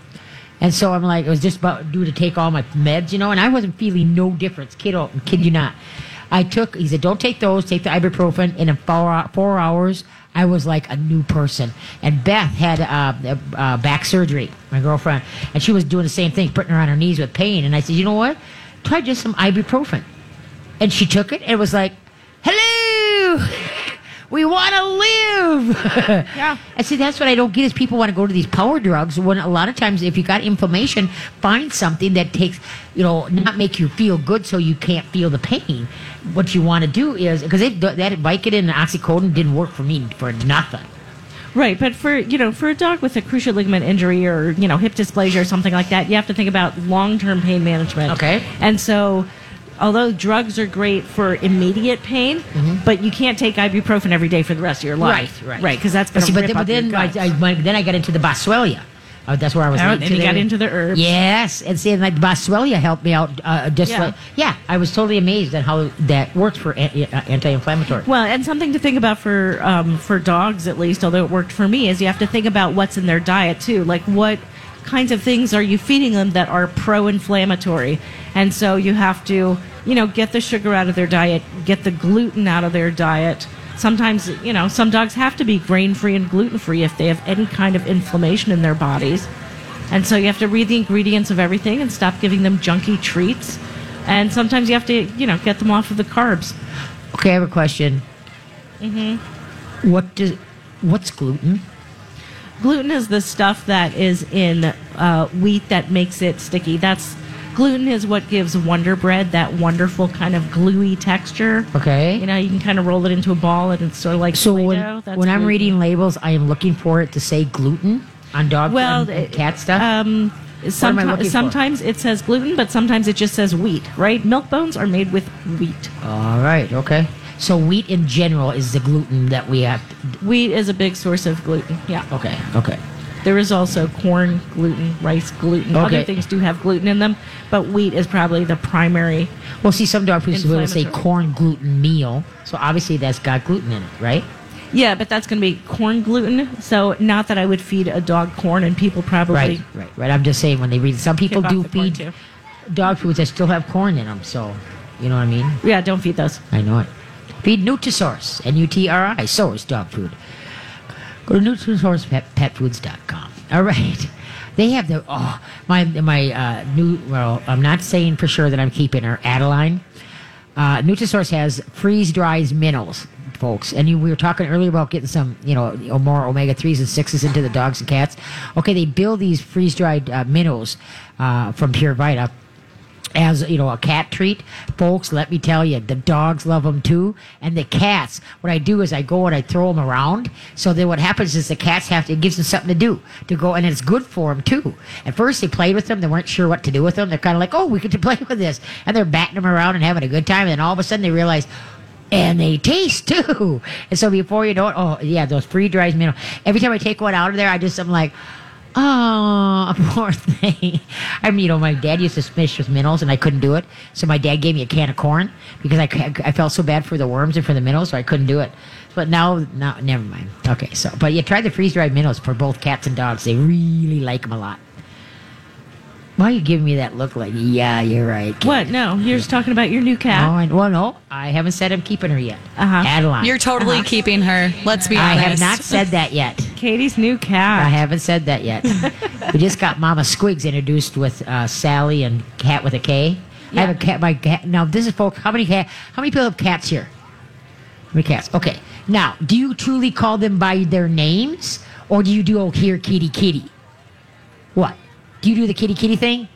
Speaker 1: And so I'm like, it was just about due to take all my meds, you know, and I wasn't feeling no difference. Kid, oh, kid you not. I took, he said, don't take those, take the ibuprofen. In four, four hours, I was like a new person. And Beth had uh, uh, back surgery, my girlfriend, and she was doing the same thing, putting her on her knees with pain. And I said, you know what? Try just some ibuprofen. And she took it and it was like, hello, we want to live.
Speaker 2: Yeah.
Speaker 1: I said, that's what I don't get is people want to go to these power drugs when a lot of times if you got inflammation, find something that takes, you know, not make you feel good so you can't feel the pain. What you want to do is, because that Vicodin and oxycodone didn't work for me for nothing.
Speaker 2: Right, but for you know, for a dog with a cruciate ligament injury or you know hip dysplasia or something like that, you have to think about long-term pain management.
Speaker 1: Okay.
Speaker 2: and so. Although drugs are great for immediate pain, but you can't take ibuprofen every day for the rest of your life.
Speaker 1: Mm-hmm. Right, right.
Speaker 2: right, because that's going to rip
Speaker 1: then, but then I. I, then I got into the Boswellia. Uh, that's where I was.
Speaker 2: Oh, then you got into the herbs.
Speaker 1: Yes, and see, like Boswellia helped me out. Uh, just
Speaker 2: Yeah.
Speaker 1: like, yeah, I was totally amazed at how that works for an- uh, anti-inflammatory.
Speaker 2: Well, and something to think about for um, for dogs at least, although it worked for me, is you have to think about what's in their diet too. Like what kinds of things are you feeding them that are pro-inflammatory, and so you have to you know get the sugar out of their diet, get the gluten out of their diet. Sometimes you know some dogs have to be grain-free and gluten-free if they have any kind of inflammation in their bodies. And so you have to read the ingredients of everything and stop giving them junky treats. And sometimes you have to, you know, get them off of the carbs.
Speaker 1: Okay, I have a question. Mm-hmm. What does what's gluten?
Speaker 2: Gluten is the stuff that is in uh, wheat that makes it sticky. That's gluten is what gives Wonder Bread that wonderful kind of gluey texture.
Speaker 1: Okay.
Speaker 2: You know, you can kind of roll it into a ball and it's sort of like
Speaker 1: so when,
Speaker 2: Play-Doh. That's
Speaker 1: when I'm reading labels, I am looking for it to say gluten on dog
Speaker 2: well,
Speaker 1: and
Speaker 2: it-
Speaker 1: cat stuff.
Speaker 2: Um,
Speaker 1: am I for?
Speaker 2: sometimes it says gluten, but sometimes it just says wheat. Right? Milk bones are made with wheat.
Speaker 1: All right. Okay. So wheat in general is the gluten that we have.
Speaker 2: Wheat is a big source of gluten. Yeah.
Speaker 1: Okay, okay.
Speaker 2: There is also corn gluten, rice gluten.
Speaker 1: Okay.
Speaker 2: Other things do have gluten in them, but wheat is probably the primary.
Speaker 1: Well, see, some dog foods will say corn gluten meal, so obviously that's got gluten in it, right?
Speaker 2: Yeah, but that's going to be corn gluten. So not that I would feed a dog corn, and people probably
Speaker 1: Right, right, right. I'm just saying when they read, some people do
Speaker 2: off the corn,
Speaker 1: feed dog foods that still have corn in them, so you know what I mean.
Speaker 2: yeah don't feed those.
Speaker 1: I know it. Feed Nutrisource, N-U-T-R-I, source dog food. Go to NutrisourcePetFoods.com. All right. They have the oh my my uh, new well I'm not saying for sure that I'm keeping her Adeline. Uh, Nutrisource has freeze dries minnows, folks, and you, we were talking earlier about getting some you know more omega threes and sixes into the dogs and cats. Okay, they build these freeze dried uh, minnows uh, from Pure Vita as you know a cat treat folks let me tell you the dogs love them too and the cats what i do is i go and i throw them around so then what happens is the cats have to it gives them something to do to go and it's good for them too at first they played with them they weren't sure what to do with them they're kind of like oh we get to play with this and they're batting them around and having a good time and then all of a sudden they realize and they taste too. And so before you know it, oh yeah, those free dries minnow. Every time I take one out of there, I just I'm like, oh poor thing. I mean, you know, my dad used to fish with minnows, and I couldn't do it. So my dad gave me a can of corn because I, I felt so bad for the worms and for the minnows, so I couldn't do it. But now, now, never mind. Okay, so but yeah, try the freeze dried minnows for both cats and dogs. They really like them a lot. Why are you giving me that look like? Yeah, you're right. kid."
Speaker 2: What? No, you're just talking about your new
Speaker 1: Oh,
Speaker 2: cat.
Speaker 1: I, well, no, I haven't said I'm keeping her yet.
Speaker 2: Uh-huh.
Speaker 1: Adeline.
Speaker 3: You're totally keeping her. Let's be honest.
Speaker 1: I
Speaker 3: honest.
Speaker 1: have not said that yet.
Speaker 2: Katie's new cat.
Speaker 1: I haven't said that yet. we just got Mama Squigs introduced with uh, Sally and Cat with a K. I have a cat. My cat. Now this is folks. How many cat? How many people have cats here? How many cats? Okay. Now, do you truly call them by their names, or do you do oh here kitty kitty? What? Do you do the kitty kitty thing?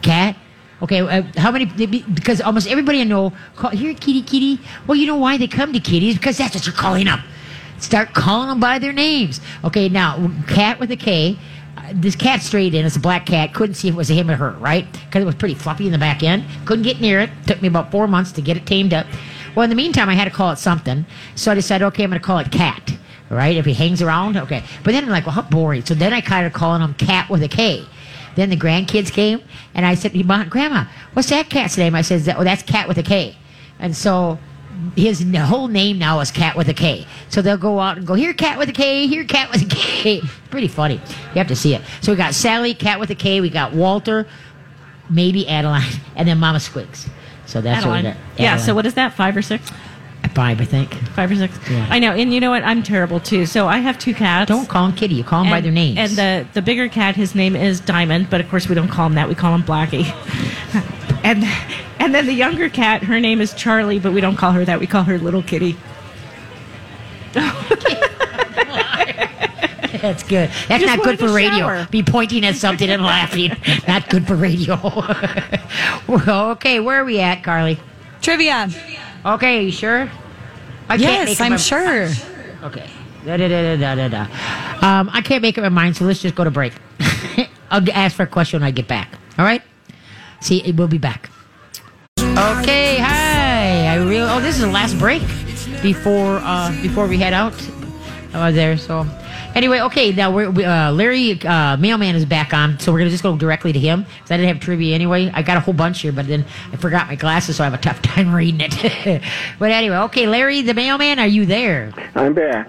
Speaker 1: Cat. Okay, uh, how many? Because almost everybody I know call here kitty kitty. Well, you know why they come to kitties because that's what you're calling them. Start calling them by their names. Okay, now cat with a K. Uh, this cat strayed in. It's a black cat. Couldn't see if it was him or her, right? Because it was pretty fluffy in the back end. Couldn't get near it. Took me about four months to get it tamed up. Well, in the meantime, I had to call it something. So I decided, okay, I'm going to call it cat. Right? If he hangs around, okay. But then I'm like, well, how boring. So then I kind of calling him cat with a K. Then the grandkids came, and I said, "Mom, Grandma, what's that cat's name?" I said, "Oh, that's Cat with a K." And so his whole name now is Cat with a K. So they'll go out and go, "Here, Cat with a K. Here, Cat with a K. Pretty funny. You have to see it. So we got Sally, Cat with a K. We got Walter, maybe Adeline, and then Mama Squigs. So that's
Speaker 2: Adeline.
Speaker 1: what we got.
Speaker 2: Yeah. So what is that? Five or six?
Speaker 1: Five, I think.
Speaker 2: Five or six?
Speaker 1: Yeah.
Speaker 2: I know. And you know what? I'm terrible too. So I have two cats.
Speaker 1: Don't call them Kitty. You call them by their names.
Speaker 2: And the the bigger cat, his name is Diamond, but of course we don't call him that. We call him Blackie. and and then the younger cat, her name is Charlie, but we don't call her that. We call her Little Kitty.
Speaker 1: That's good. That's
Speaker 2: Just
Speaker 1: not good for radio.
Speaker 2: shower.
Speaker 1: Be pointing at something and laughing. not good for radio. okay, where are we at, Carly?
Speaker 3: Trivia.
Speaker 1: Okay, you sure? I
Speaker 3: Yes,
Speaker 1: make up
Speaker 3: I'm
Speaker 1: my-
Speaker 3: sure.
Speaker 1: Okay. Da, da, da, da, da, da. Um, I can't make up my mind, so let's just go to break. I'll ask for a question when I get back. All right? See, we'll be back. Okay, hi. I really. Oh, this is the last break before uh, before we head out uh, there. So, anyway, okay. Now we're we, uh, Larry uh, Mailman is back on, so we're gonna just go directly to him because I didn't have trivia anyway. I got a whole bunch here, but then I forgot my glasses, so I have a tough time reading it. but anyway, okay, Larry the Mailman, are you there?
Speaker 8: I'm back.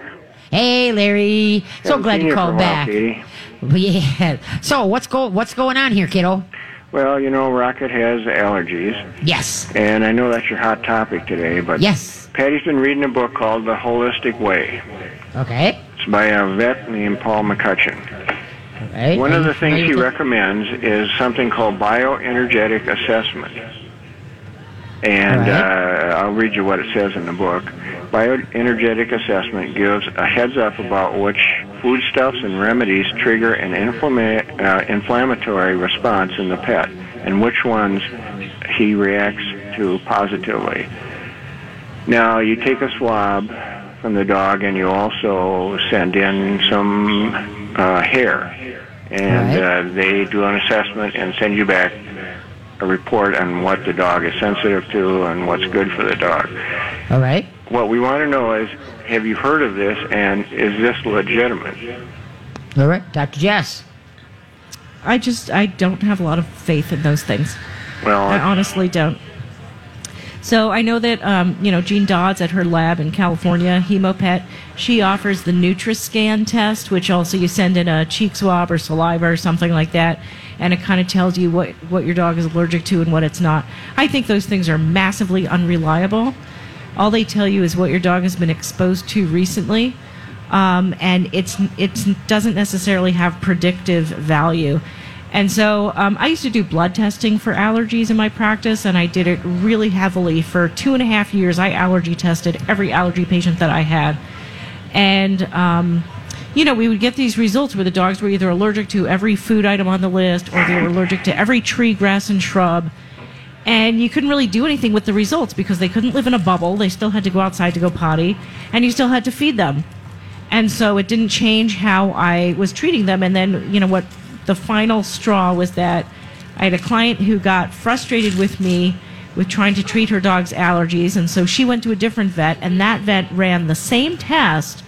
Speaker 1: Hey, Larry. So glad you called
Speaker 8: while,
Speaker 1: back.
Speaker 8: Katie.
Speaker 1: Yeah. So what's go what's going on here, kiddo?
Speaker 8: Well, you know, Rocket has allergies,
Speaker 1: Yes.
Speaker 8: and I know that's your hot topic today, but
Speaker 1: Yes.
Speaker 8: Patty's been reading a book called The Holistic Way.
Speaker 1: Okay.
Speaker 8: It's by a vet named Paul McCutcheon.
Speaker 1: Okay.
Speaker 8: One of the things he recommends is something called bioenergetic assessment. And
Speaker 1: All
Speaker 8: uh, I'll read you what it says in the book. Bioenergetic assessment gives a heads up about which foodstuffs and remedies trigger an inflama- uh, inflammatory response in the pet and which ones he reacts to positively. Now, you take a swab from the dog and you also send in some uh, hair. And
Speaker 1: Right.
Speaker 8: uh, they do an assessment and send you back a report on what the dog is sensitive to and what's good for the dog.
Speaker 1: All right.
Speaker 8: What we want to know is, have you heard of this, and is this legitimate?
Speaker 1: All right. Dr. Jess.
Speaker 2: I just I don't have a lot of faith in those things.
Speaker 8: Well,
Speaker 2: I honestly don't. So I know that um, you know Jean Dodds at her lab in California, Hemopet, she offers the NutriScan test, which also you send in a cheek swab or saliva or something like that, and it kind of tells you what what your dog is allergic to and what it's not. I think those things are massively unreliable. All they tell you is what your dog has been exposed to recently, um, and it's it doesn't necessarily have predictive value. And so um, I used to do blood testing for allergies in my practice, and I did it really heavily for two and a half years. I allergy tested every allergy patient that I had, and um, you know we would get these results where the dogs were either allergic to every food item on the list, or they were allergic to every tree, grass, and shrub. And you couldn't really do anything with the results because they couldn't live in a bubble. They still had to go outside to go potty, and you still had to feed them. And so it didn't change how I was treating them. And then, you know, what the final straw was that I had a client who got frustrated with me with trying to treat her dog's allergies. And so she went to a different vet, and that vet ran the same test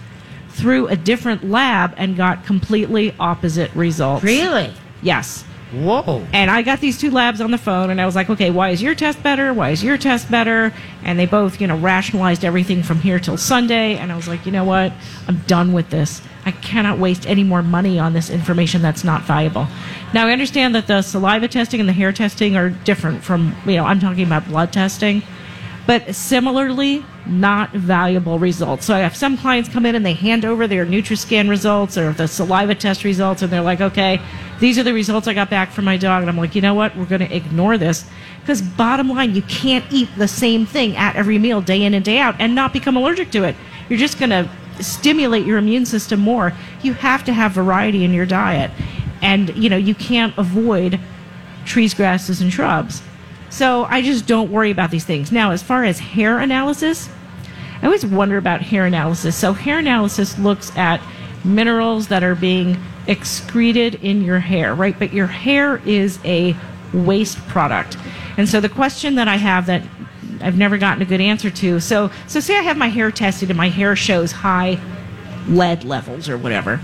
Speaker 2: through a different lab and got completely opposite results.
Speaker 1: Really?
Speaker 2: Yes.
Speaker 1: Whoa.
Speaker 2: And I got these two labs on the phone, and I was like, okay, why is your test better? Why is your test better? And they both, you know, rationalized everything from here till Sunday. And I was like, you know what? I'm done with this. I cannot waste any more money on this information that's not valuable. Now, I understand that the saliva testing and the hair testing are different from, you know, I'm talking about blood testing but similarly not valuable results. So I have some clients come in and they hand over their NutriScan results or the saliva test results, and they're like, "Okay, these are the results I got back from my dog." And I'm like, "You know what? We're going to ignore this because bottom line, you can't eat the same thing at every meal, day in and day out, and not become allergic to it. You're just going to stimulate your immune system more. You have to have variety in your diet, and you know you can't avoid trees, grasses, and shrubs." So I just don't worry about these things. Now, as far as hair analysis, I always wonder about hair analysis. So, hair analysis looks at minerals that are being excreted in your hair, right? But your hair is a waste product. And so, the question that I have that I've never gotten a good answer to so, so say I have my hair tested and my hair shows high lead levels or whatever.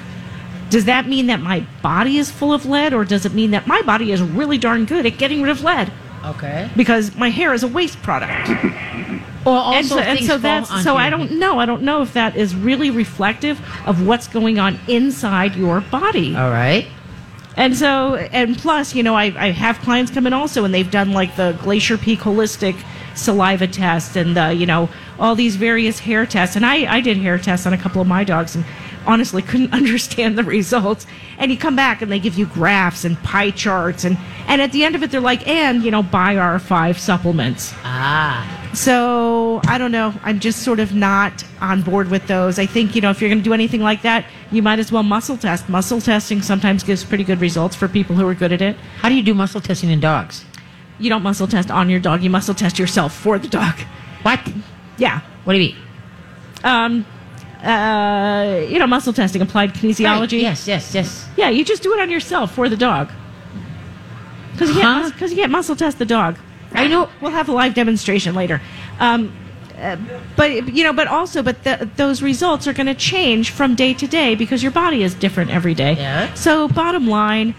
Speaker 2: Does that mean that my body is full of lead, or does it mean that my body is really darn good at getting rid of lead?
Speaker 1: Okay.
Speaker 2: because my hair is a waste product.
Speaker 1: Well, also
Speaker 2: and so, and so that's so I don't know. I don't know if that is really reflective of what's going on inside your body.
Speaker 1: All right.
Speaker 2: And so, and plus, you know, I, I have clients come in also, and they've done like the Glacier Peak Holistic saliva test and the, you know, all these various hair tests. And I, I did hair tests on a couple of my dogs and honestly couldn't understand the results. And you come back and they give you graphs and pie charts. And, and at the end of it, they're like, and, you know, buy our five supplements.
Speaker 1: Ah.
Speaker 2: So I don't know. I'm just sort of not on board with those. I think, you know, if you're going to do anything like that, you might as well muscle test. Muscle testing sometimes gives pretty good results for people who are good at it.
Speaker 1: How do you do muscle testing in dogs?
Speaker 2: You don't muscle test on your dog, you muscle test yourself for the dog.
Speaker 1: What?
Speaker 2: Yeah.
Speaker 1: What do you mean?
Speaker 2: Um, uh, you know, muscle testing, applied kinesiology.
Speaker 1: Right, Yes, yes, yes.
Speaker 2: Yeah, you just do it on yourself for the dog. Because you,
Speaker 1: Huh?
Speaker 2: can't- 'cause you can't muscle test the dog.
Speaker 1: I know.
Speaker 2: We'll have a live demonstration later. Um, uh, but you know, but also, but the, those results are going to change from day to day because your body is different every day.
Speaker 1: Yeah.
Speaker 2: So, bottom line,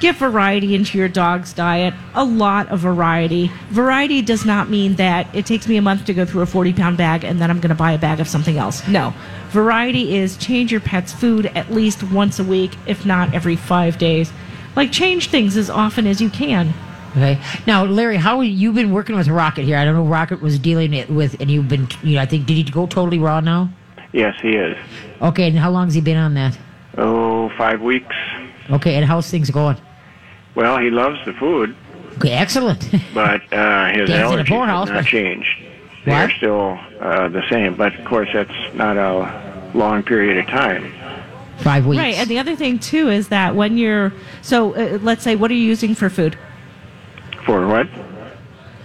Speaker 2: get variety into your dog's diet. A lot of variety. Variety does not mean that it takes me a month to go through a forty-pound bag and then I'm going to buy a bag of something else. No, variety is change your pet's food at least once a week, if not every five days. Like change things as often as you can.
Speaker 1: Okay. Now, Larry, how you've been working with Rocket here? I don't know. Rocket was dealing it with, and you've been. You know, I think did he go totally raw now?
Speaker 8: Yes, he is.
Speaker 1: Okay. And how long has he been on that?
Speaker 8: Oh, five weeks.
Speaker 1: Okay. And how's things going?
Speaker 8: Well, he loves the food,
Speaker 1: Okay. Excellent.
Speaker 8: but uh, his
Speaker 1: Dance in
Speaker 8: allergies have not
Speaker 1: but-
Speaker 8: changed. They are
Speaker 1: What?
Speaker 8: still uh, the same, but of course that's not a long period of time.
Speaker 1: Five weeks.
Speaker 2: Right, and the other thing too is that when you're so uh, let's say what are you using for food?
Speaker 8: For what?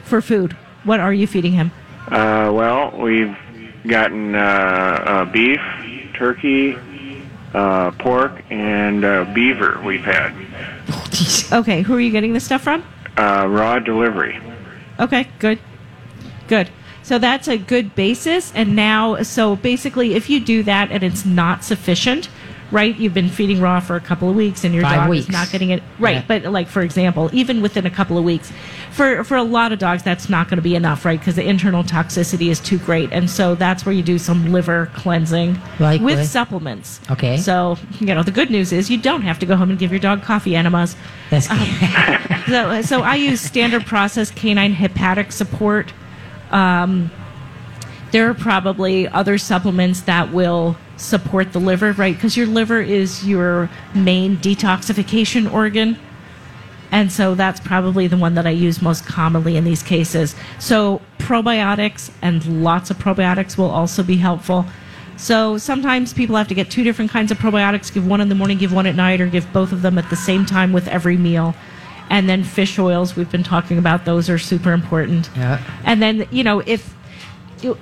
Speaker 2: For food, what are you feeding him?
Speaker 8: Uh, well, we've gotten uh, uh, beef, turkey, uh, pork, and uh, beaver. We've had
Speaker 2: Okay, who are you getting this stuff from?
Speaker 8: Uh, raw delivery.
Speaker 2: Okay, good. Good. So that's a good basis. And now, so basically, if you do that and it's not sufficient, right? You've been feeding raw for a couple of weeks and your
Speaker 1: Five
Speaker 2: dog
Speaker 1: weeks.
Speaker 2: is not getting it right.
Speaker 1: Yeah.
Speaker 2: But like for example, even within a couple of weeks, for for a lot of dogs, that's not going to be enough, right? Because the internal toxicity is too great, and so that's where you do some liver cleansing
Speaker 1: Like
Speaker 2: with supplements.
Speaker 1: Okay.
Speaker 2: So you know the good news is you don't have to go home and give your dog coffee enemas.
Speaker 1: That's
Speaker 2: So, so I use standard process canine hepatic support. Um, there are probably other supplements that will support the liver, right? Because your liver is your main detoxification organ. And so that's probably the one that I use most commonly in these cases. So probiotics and lots of probiotics will also be helpful. So sometimes people have to get two different kinds of probiotics, give one in the morning, give one at night, or give both of them at the same time with every meal. And then fish oils, we've been talking about those are super important.
Speaker 1: Yeah.
Speaker 2: And then, you know, if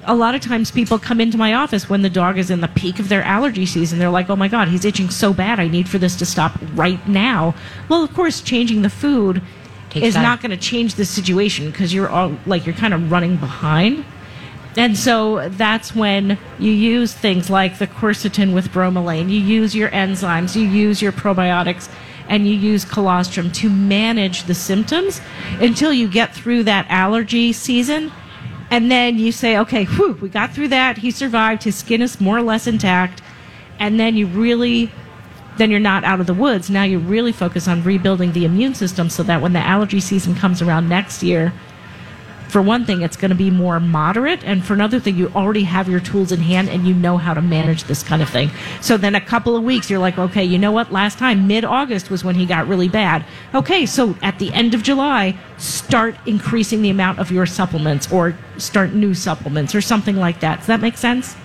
Speaker 2: a lot of times people come into my office when the dog is in the peak of their allergy season. They're like, oh my God, he's itching so bad. I need for this to stop right now. Well, of course, changing the food
Speaker 1: Takes
Speaker 2: is
Speaker 1: time.
Speaker 2: not going to change the situation because you're all like, you're kind of running behind. And so that's when you use things like the quercetin with bromelain. You use your enzymes, you use your probiotics, and you use colostrum to manage the symptoms until you get through that allergy season. And then you say, okay, whew, we got through that. He survived. His skin is more or less intact. And then you really, then you're not out of the woods. Now you really focus on rebuilding the immune system so that when the allergy season comes around next year, for one thing, it's going to be more moderate. And for another thing, you already have your tools in hand and you know how to manage this kind of thing. So then a couple of weeks, you're like, okay, you know what? Last time, mid August was when he got really bad. Okay, so at the end of July, start increasing the amount of your supplements or start new supplements or something like that. Does that make sense?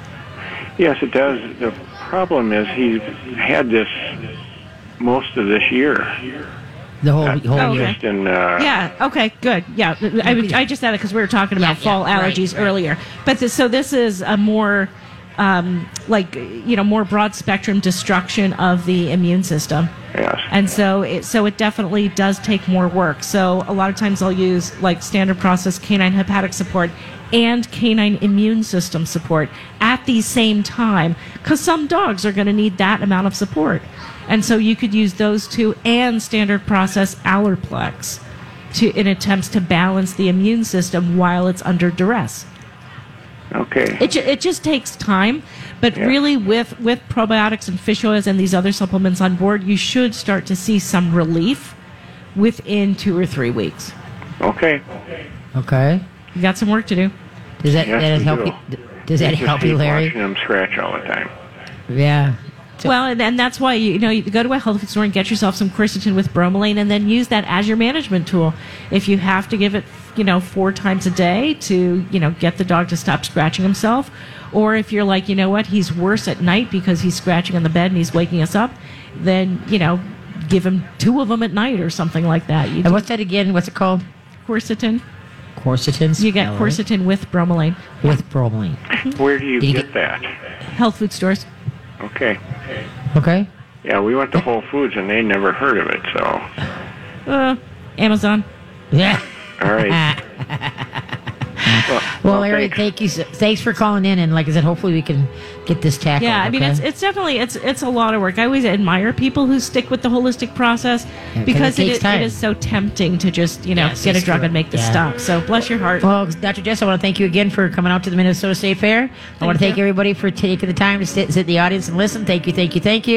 Speaker 8: Yes, it does. The problem is he's had this most of this year.
Speaker 1: The whole whole
Speaker 2: Oh,
Speaker 1: year.
Speaker 2: okay.
Speaker 8: Just in uh,
Speaker 2: Yeah. Okay. Good. Yeah. I, I just said it because we were talking about
Speaker 1: Yeah,
Speaker 2: fall
Speaker 1: yeah,
Speaker 2: allergies
Speaker 1: right.
Speaker 2: earlier. But this, so this is a more, um, like you know, more broad spectrum destruction of the immune system.
Speaker 8: Yes.
Speaker 2: And so it so it definitely does take more work. So a lot of times I'll use like standard process canine hepatic support and canine immune system support at the same time because some dogs are going to need that amount of support. And so you could use those two and standard process Allerplex to in attempts to balance the immune system while it's under duress.
Speaker 8: Okay.
Speaker 2: It, ju- it just takes time, but
Speaker 8: Yeah.
Speaker 2: really with with probiotics and fish oils and these other supplements on board, you should start to see some relief within two or three weeks.
Speaker 8: Okay.
Speaker 1: Okay.
Speaker 2: You got some work to do.
Speaker 1: Does that,
Speaker 8: Yes,
Speaker 1: that
Speaker 8: we
Speaker 1: help
Speaker 8: do.
Speaker 1: you? Does that
Speaker 8: Just
Speaker 1: help you,
Speaker 8: keep
Speaker 1: Larry?
Speaker 8: Watching him scratch all the time.
Speaker 1: Yeah. So-
Speaker 2: Well, and, and that's why you, you know you go to a health food store and get yourself some quercetin with bromelain, and then use that as your management tool. If you have to give it, you know, four times a day to you know get the dog to stop scratching himself, or if you're like, you know what, he's worse at night because he's scratching on the bed and he's waking us up, then you know, give him two of them at night or something like that. You
Speaker 1: And what's that again? What's it called?
Speaker 2: quercetin.
Speaker 1: Quercetin.
Speaker 2: You get
Speaker 1: spell
Speaker 2: quercetin with bromelain.
Speaker 1: with bromelain.
Speaker 8: Where do you
Speaker 1: you
Speaker 8: get
Speaker 1: get-
Speaker 8: that?
Speaker 2: Health food stores.
Speaker 8: Okay.
Speaker 1: Okay.
Speaker 8: Yeah, we went to Whole Foods and they never heard of it. So,
Speaker 2: Uh, Amazon.
Speaker 1: Yeah.
Speaker 8: all right. well,
Speaker 1: Well, Larry,
Speaker 8: thanks.
Speaker 1: thank you. So, thanks for calling in, and like I said, hopefully we can get this tackled.
Speaker 2: Yeah, I mean
Speaker 1: okay?
Speaker 2: it's it's definitely it's it's a lot of work. I always admire people who stick with the holistic process
Speaker 1: 'cause
Speaker 2: because
Speaker 1: it
Speaker 2: it is, it is so tempting to just you know
Speaker 1: Yes,
Speaker 2: get a drug
Speaker 1: true.
Speaker 2: and make this
Speaker 1: Yeah.
Speaker 2: stop. So bless your heart.
Speaker 1: Well, Dr. Jess, I want to thank you again for coming out to the Minnesota State Fair. I want to
Speaker 2: Thank
Speaker 1: thank everybody for taking the time to sit, sit in the audience and listen. Thank you, thank you, thank you.